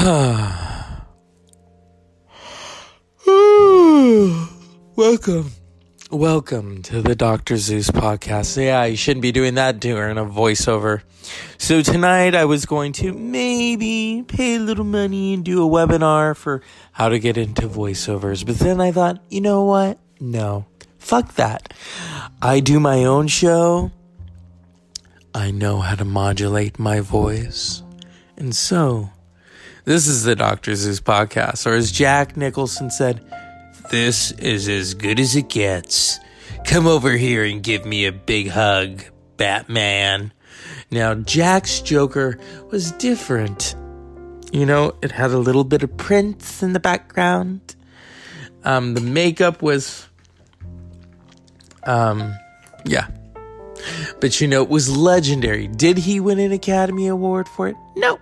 Welcome. Welcome to the Dr. Zeus podcast. Yeah, you shouldn't be doing that during a voiceover. So tonight I was going to maybe pay a little money and do a webinar for how to get into voiceovers. But then I thought, you know what? No. Fuck that. I do my own show. I know how to modulate my voice. And so, this is the Dr. Zeus podcast. Or as Jack Nicholson said, this is as good as it gets. Come over here and give me a big hug, Batman. Now, Jack's Joker was different. You know, it had a little bit of Prince in the background. Um, the makeup was, um, yeah. But you know, it was legendary. Did he win an Academy Award for it? No.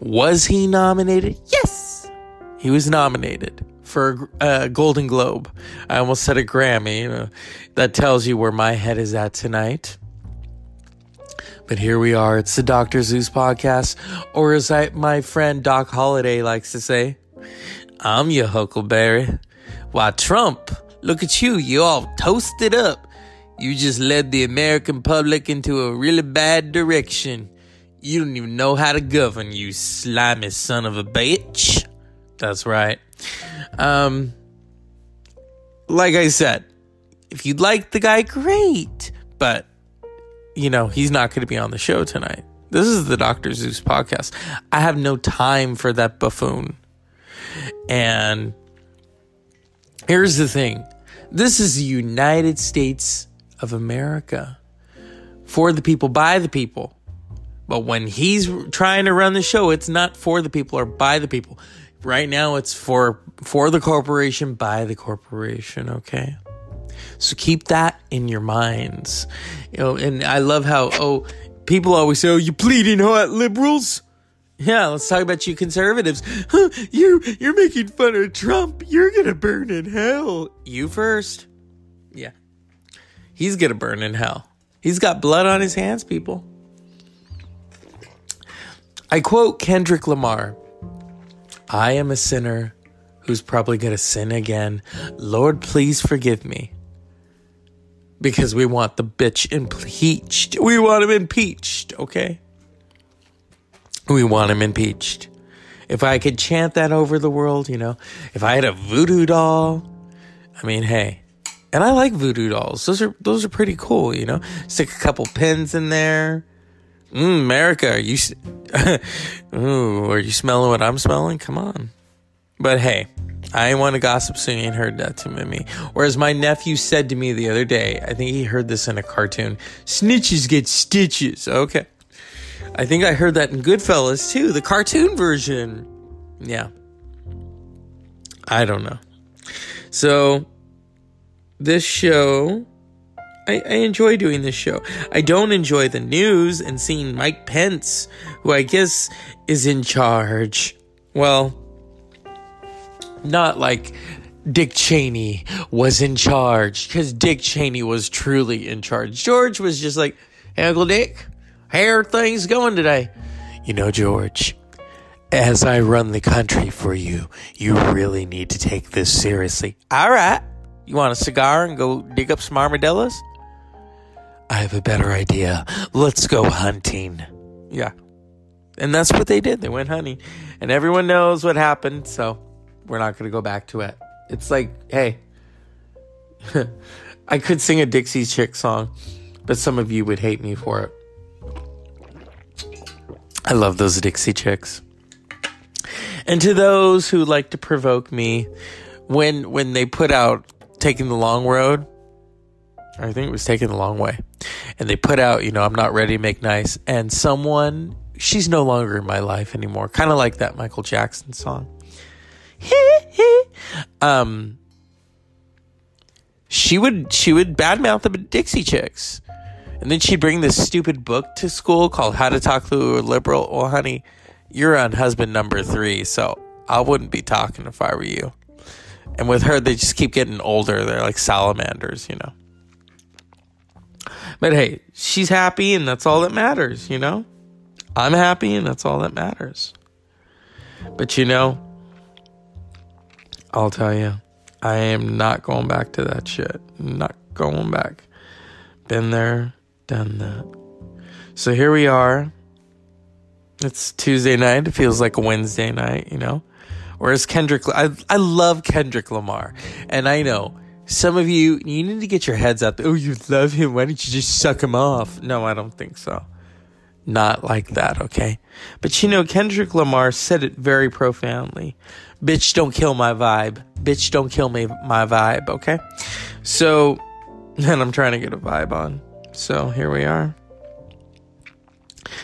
Was he nominated? Yes. He was nominated for a uh, Golden Globe. I almost said a Grammy. You know, that tells you where my head is at tonight. But here we are. It's the Dr. Zeus podcast, or as I, my friend Doc Holliday likes to say, I'm your Huckleberry. Why, Trump, look at you. You all toasted up. You just led the American public into a really bad direction. You don't even know how to govern, you slimy son of a bitch. That's right. Um, like I said, if you'd like the guy, great. But you know, he's not going to be on the show tonight. This is the Dr. Zeus podcast. I have no time for that buffoon. And here's the thing this is the United States of America for the people, by the people. But when he's trying to run the show, it's not for the people or by the people. Right now, it's for for the corporation, by the corporation. Okay. So keep that in your minds. You know, and I love how, oh, people always say, oh, you bleeding hot liberals. Yeah, let's talk about you conservatives. Huh, you're, you're making fun of Trump. You're gonna burn in hell. You first. Yeah. He's gonna burn in hell. He's got blood on his hands, people. I quote Kendrick Lamar I am a sinner who's probably going to sin again. Lord, please forgive me because we want the bitch impeached. We want him impeached, okay? We want him impeached. If I could chant that over the world, you know, if I had a voodoo doll, I mean, hey, and I like voodoo dolls. Those are those are pretty cool, you know. Stick a couple pins in there. Mm, America, are you? Ooh, are you smelling what I'm smelling? Come on. But hey, I ain't want to gossip, so you ain't heard that to me. Whereas my nephew said to me the other day, I think he heard this in a cartoon snitches get stitches. Okay. I think I heard that in Goodfellas too, the cartoon version. Yeah. I don't know. So, this show, I, I enjoy doing this show. I don't enjoy the news and seeing Mike Pence, who I guess is in charge. Well, not like Dick Cheney was in charge, because Dick Cheney was truly in charge. George was just like, hey, Uncle Dick, how are things going today? You know, George, as I run the country for you, you really need to take this seriously. All right. You want a cigar and go dig up some armadillos? I have a better idea. Let's go hunting. Yeah. And that's what they did. They went hunting. And everyone knows what happened, so we're not going to go back to it. It's like, hey, I could sing a Dixie Chick song, but some of you would hate me for it. I love those Dixie Chicks. And to those who like to provoke me, when when they put out taking the long road, I think it was taking the long way, and they put out, you know, I'm not ready to make nice, and someone, she's no longer in my life anymore, kind of like that Michael Jackson song. um, she would she would badmouth the Dixie Chicks, and then she'd bring this stupid book to school called How to Talk to a Liberal. Well, honey, you're on husband number three, so I wouldn't be talking if I were you. And with her, they just keep getting older. They're like salamanders, you know. But hey, she's happy, and that's all that matters, you know. I'm happy, and that's all that matters. But you know, I'll tell you, I am not going back to that shit. Not going back. Been there, done that. So here we are. It's Tuesday night. It feels like a Wednesday night, you know? Whereas Kendrick, I, I love Kendrick Lamar. And I know some of you, you need to get your heads out. Oh, you love him. Why don't you just suck him off? No, I don't think so. Not like that, okay? But you know, Kendrick Lamar said it very profoundly. Bitch, don't kill my vibe. Bitch, don't kill me, my vibe, okay? So, and I'm trying to get a vibe on. So here we are.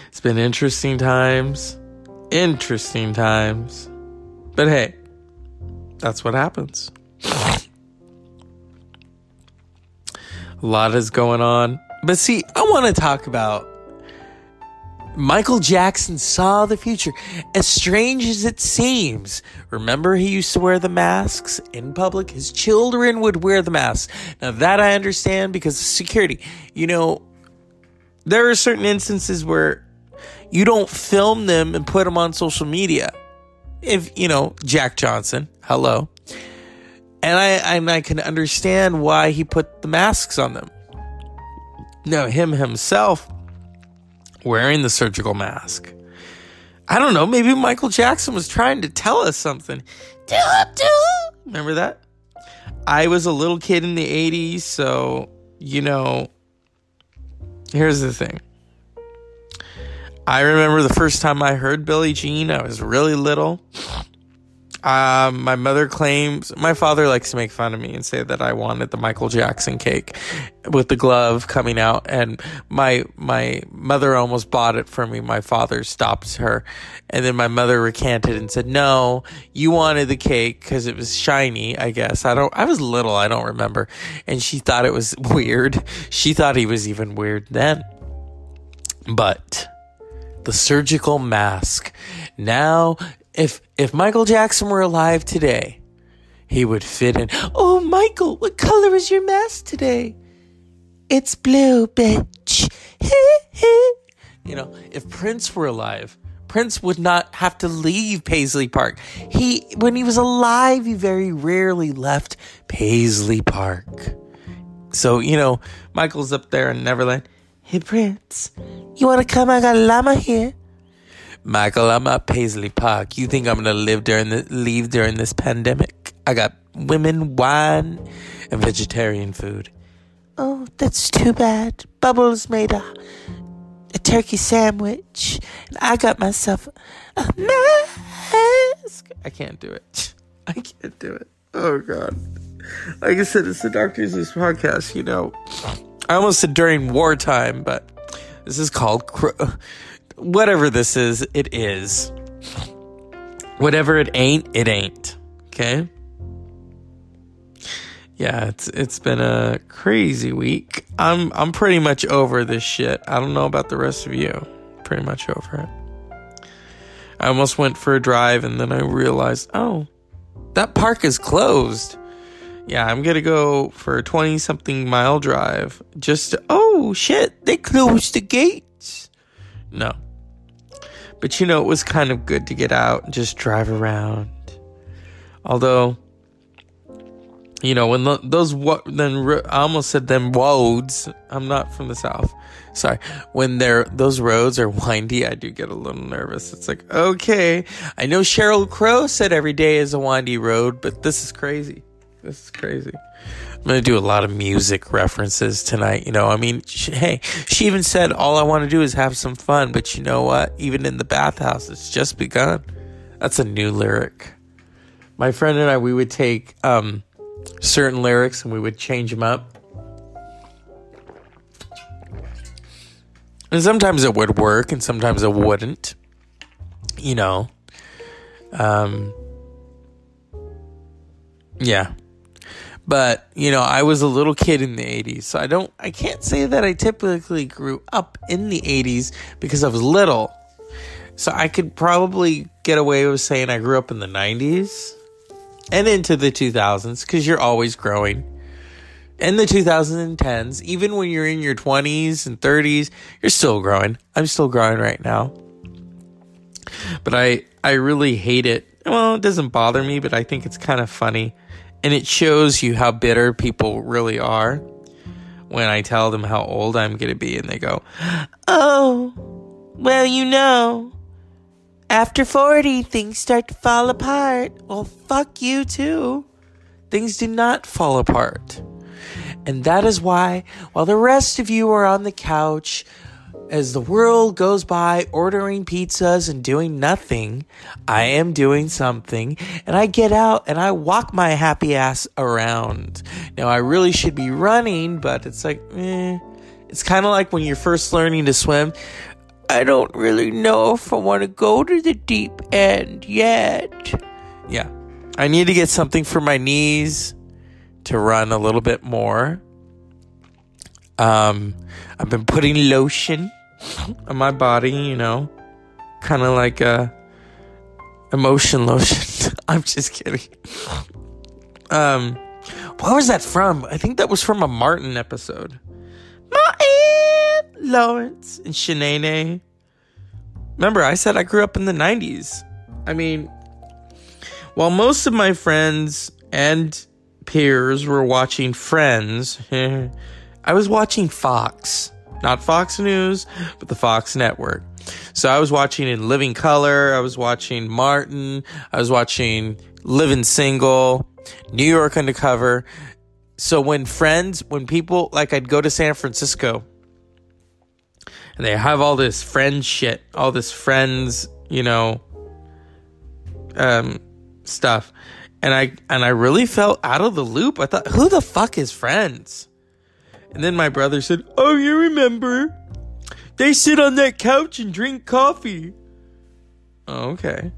It's been interesting times. Interesting times. But hey, that's what happens. A lot is going on. But see, I want to talk about Michael Jackson saw the future. As strange as it seems, remember he used to wear the masks in public? His children would wear the masks. Now, that I understand because of security. You know, there are certain instances where you don't film them and put them on social media. If, you know, Jack Johnson, hello. And I, and I can understand why he put the masks on them. Now, him himself, wearing the surgical mask. I don't know, maybe Michael Jackson was trying to tell us something. It, do. Remember that? I was a little kid in the 80s, so, you know, here's the thing. I remember the first time I heard Billie Jean, I was really little. Um, my mother claims my father likes to make fun of me and say that I wanted the Michael Jackson cake with the glove coming out, and my my mother almost bought it for me. My father stopped her, and then my mother recanted and said, "No, you wanted the cake because it was shiny." I guess I don't. I was little. I don't remember, and she thought it was weird. She thought he was even weird then, but the surgical mask. Now if if Michael Jackson were alive today, he would fit in. Oh, Michael, what color is your mask today? It's blue, bitch. you know, if Prince were alive, Prince would not have to leave Paisley Park. He when he was alive, he very rarely left Paisley Park. So, you know, Michael's up there in Neverland. Hey Prince, you wanna come? I got a llama here. Michael, I'm at Paisley Park. You think I'm gonna live during the leave during this pandemic? I got women, wine, and vegetarian food. Oh, that's too bad. Bubbles made a a turkey sandwich, and I got myself a mask. I can't do it. I can't do it. Oh God. Like I said, it's the Dr. Zeus podcast. You know, I almost said during wartime, but this is called whatever this is, it is. Whatever it ain't, it ain't. Okay? Yeah, it's it's been a crazy week. I'm I'm pretty much over this shit. I don't know about the rest of you. Pretty much over it. I almost went for a drive and then I realized, oh, that park is closed. Yeah, I'm gonna go for a 20 something mile drive. Just, to, oh shit, they closed the gates. No, but you know, it was kind of good to get out and just drive around. Although, you know, when those what then I almost said them roads. I'm not from the south. Sorry. When they're those roads are windy, I do get a little nervous. It's like, okay, I know Sheryl Crow said every day is a windy road, but this is crazy. This is crazy. I'm going to do a lot of music references tonight. You know, I mean, she, hey, she even said, all I want to do is have some fun. But you know what? Even in the bathhouse, it's just begun. That's a new lyric. My friend and I, we would take um, certain lyrics and we would change them up. And sometimes it would work and sometimes it wouldn't. You know. Um, yeah. But, you know, I was a little kid in the 80s. So I don't, I can't say that I typically grew up in the 80s because I was little. So I could probably get away with saying I grew up in the 90s and into the 2000s because you're always growing. In the 2010s, even when you're in your 20s and 30s, you're still growing. I'm still growing right now. But I I really hate it. Well, it doesn't bother me, but I think it's kind of funny. And it shows you how bitter people really are when I tell them how old I'm going to be and they go, "Oh, well, you know, after 40 things start to fall apart." Well, fuck you too. Things do not fall apart. And that is why, while the rest of you are on the couch, as the world goes by ordering pizzas and doing nothing, I am doing something and I get out and I walk my happy ass around. Now, I really should be running, but it's like, eh. It's kind of like when you're first learning to swim. I don't really know if I want to go to the deep end yet. Yeah. I need to get something for my knees to run a little bit more. Um, I've been putting lotion on my body, you know, kind of like a emotion lotion. I'm just kidding. Um, what was that from? I think that was from a Martin episode. Martin Lawrence and Shanae. Remember, I said I grew up in the 90s. I mean, while most of my friends and peers were watching Friends, I was watching Fox. Not Fox News, but the Fox Network. So I was watching in Living Color, I was watching Martin, I was watching Living Single, New York Undercover. So when friends, when people, like I'd go to San Francisco and they have all this friend shit, all this friends, you know, um, stuff. And I, and I really felt out of the loop. I thought, who the fuck is friends? And then my brother said, Oh, you remember? They sit on that couch and drink coffee. Oh, okay.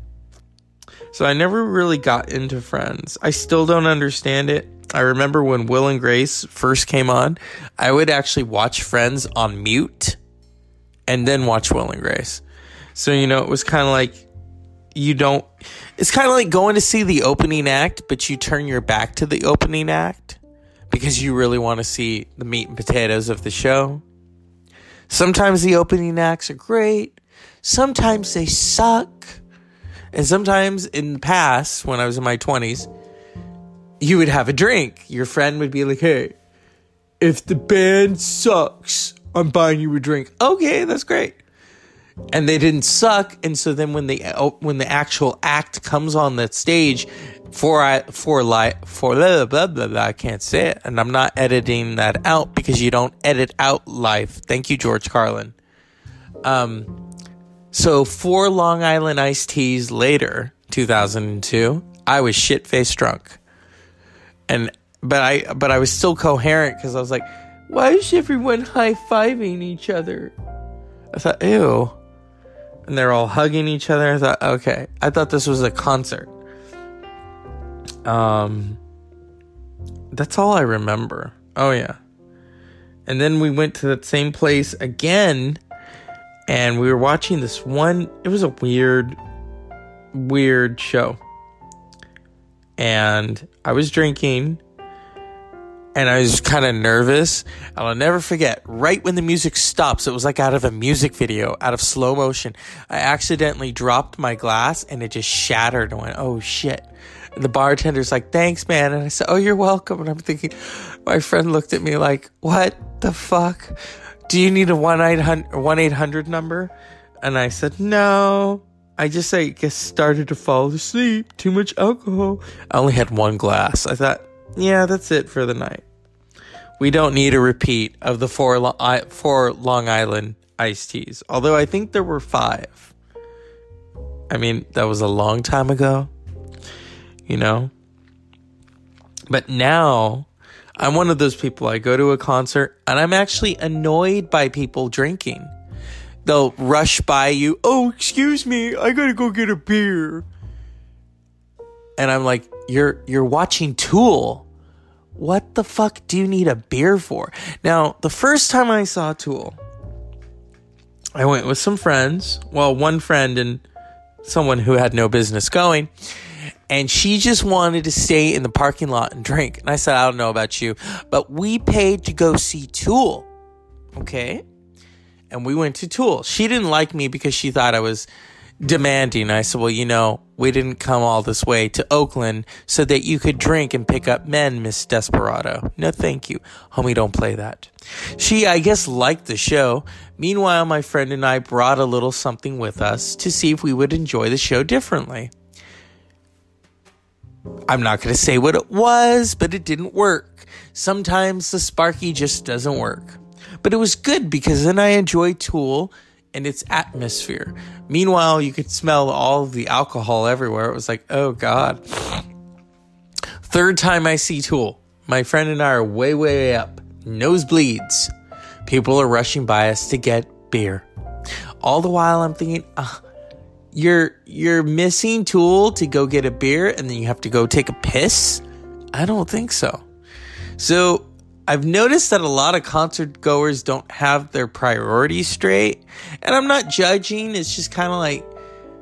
So I never really got into Friends. I still don't understand it. I remember when Will and Grace first came on, I would actually watch Friends on mute and then watch Will and Grace. So, you know, it was kind of like you don't, it's kind of like going to see the opening act, but you turn your back to the opening act because you really want to see the meat and potatoes of the show. Sometimes the opening acts are great, sometimes they suck. And sometimes in the past, when I was in my 20s, you would have a drink. Your friend would be like, hey, if the band sucks, I'm buying you a drink. Okay, that's great. And they didn't suck, and so then when the when the actual act comes on the stage, for I for like for blah, blah blah blah I can't say it, and I'm not editing that out because you don't edit out life. Thank you, George Carlin. Um, so four Long Island iced teas later, 2002, I was shit faced drunk, and but I but I was still coherent because I was like, why is everyone high fiving each other? I thought, ew. And they're all hugging each other. I thought, okay. I thought this was a concert. Um, that's all I remember. Oh yeah. And then we went to that same place again, and we were watching this one. It was a weird, weird show. And I was drinking, and I was kind of nervous. And I'll never forget, right when the music stops, it was like out of a music video, out of slow motion. I accidentally dropped my glass, and it just shattered. And went, oh shit. And the bartender's like, thanks, man. And I said, oh, you're welcome. And I'm thinking, my friend looked at me like, what the fuck? Do you need a 1 800 number? And I said, no. I just, I guess, started to fall asleep. Too much alcohol. I only had one glass. I thought, yeah, that's it for the night. We don't need a repeat of the four, four Long Island iced teas. Although I think there were five. I mean, that was a long time ago you know? But now I'm one of those people. I go to a concert and I'm actually annoyed by people drinking. They'll rush by you. Oh, excuse me. I got to go get a beer. And I'm like, "You're you're watching Tool. What the fuck do you need a beer for?" Now, the first time I saw Tool, I went with some friends. Well, one friend and someone who had no business going and she just wanted to stay in the parking lot and drink. And I said, I don't know about you, but we paid to go see Tool. Okay? And we went to Tool. She didn't like me because she thought I was demanding. I said, Well, you know, we didn't come all this way to Oakland so that you could drink and pick up men, Miss Desperado. No, thank you. Homie, don't play that. She, I guess, liked the show. Meanwhile, my friend and I brought a little something with us to see if we would enjoy the show differently. I'm not going to say what it was, but it didn't work. Sometimes the Sparky just doesn't work. But it was good because then I enjoyed Tool and its atmosphere. Meanwhile, you could smell all the alcohol everywhere. It was like, oh God. Third time I see Tool. My friend and I are way, way up. Nosebleeds. People are rushing by us to get beer. All the while I'm thinking, uh, you're you're missing Tool to go get a beer and then you have to go take a piss? I don't think so. So I've noticed that a lot of concert goers don't have their priorities straight. And I'm not judging, it's just kind of like,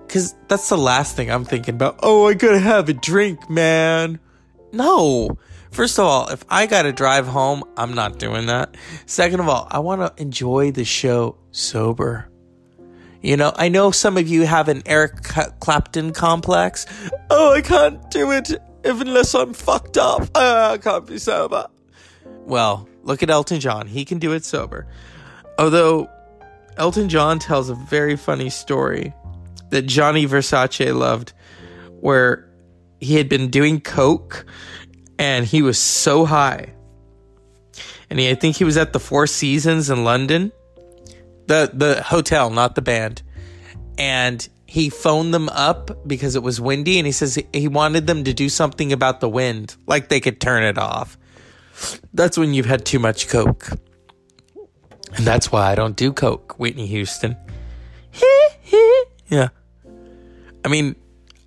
because that's the last thing I'm thinking about. Oh, I gotta have a drink, man. No. First of all, if I gotta drive home, I'm not doing that. Second of all, I wanna enjoy the show sober. You know, I know some of you have an Eric Clapton complex. Oh, I can't do it unless I'm fucked up. Uh, I can't be sober. Well, look at Elton John. He can do it sober. Although Elton John tells a very funny story that Gianni Versace loved where he had been doing coke and he was so high. And he, I think he was at the Four Seasons in London. The the hotel, not the band. And he phoned them up because it was windy and he says he wanted them to do something about the wind, like they could turn it off. That's when you've had too much Coke. And that's why I don't do Coke, Whitney Houston. yeah. I mean,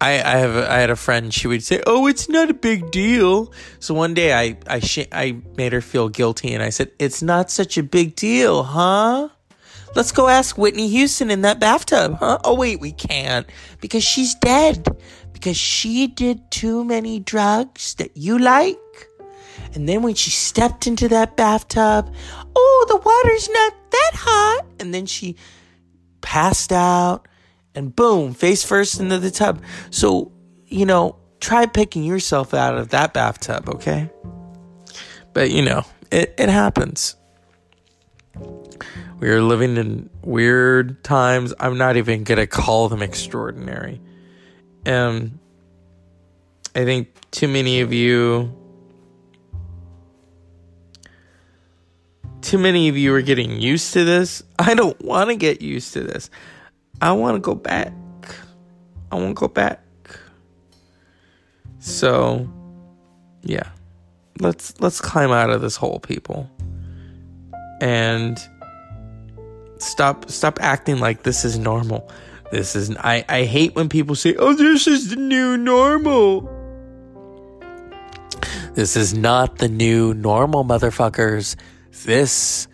I, I have I had a friend. She would say, "Oh, it's not a big deal." So one day, I I sh- I made her feel guilty, and I said, "It's not such a big deal, huh?" Let's go ask Whitney Houston in that bathtub, huh? Oh, wait, we can't because she's dead. Because she did too many drugs that you like. And then when she stepped into that bathtub, oh, the water's not that hot. And then she passed out and boom, face first into the tub. So, you know, try picking yourself out of that bathtub, okay? But, you know, it, it happens. We are living in weird times. I'm not even going to call them extraordinary. Um, I think too many of you too many of you are getting used to this. I don't want to get used to this. I want to go back. I want to go back. So, yeah. Let's let's climb out of this hole, people. And stop stop acting like this is normal. This is I I hate when people say, "Oh, this is the new normal." This is not the new normal, motherfuckers. This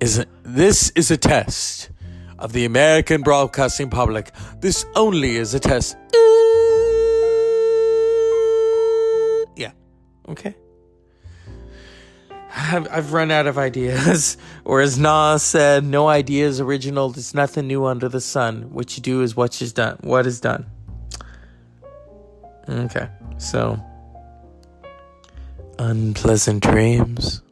is a, this is a test of the American broadcasting public. This only is a test. Uh, yeah. Okay. I've, run out of ideas. or as Nas said, no idea is original. There's nothing new under the sun. What you do is what is done. What is done. Okay. So, unpleasant dreams.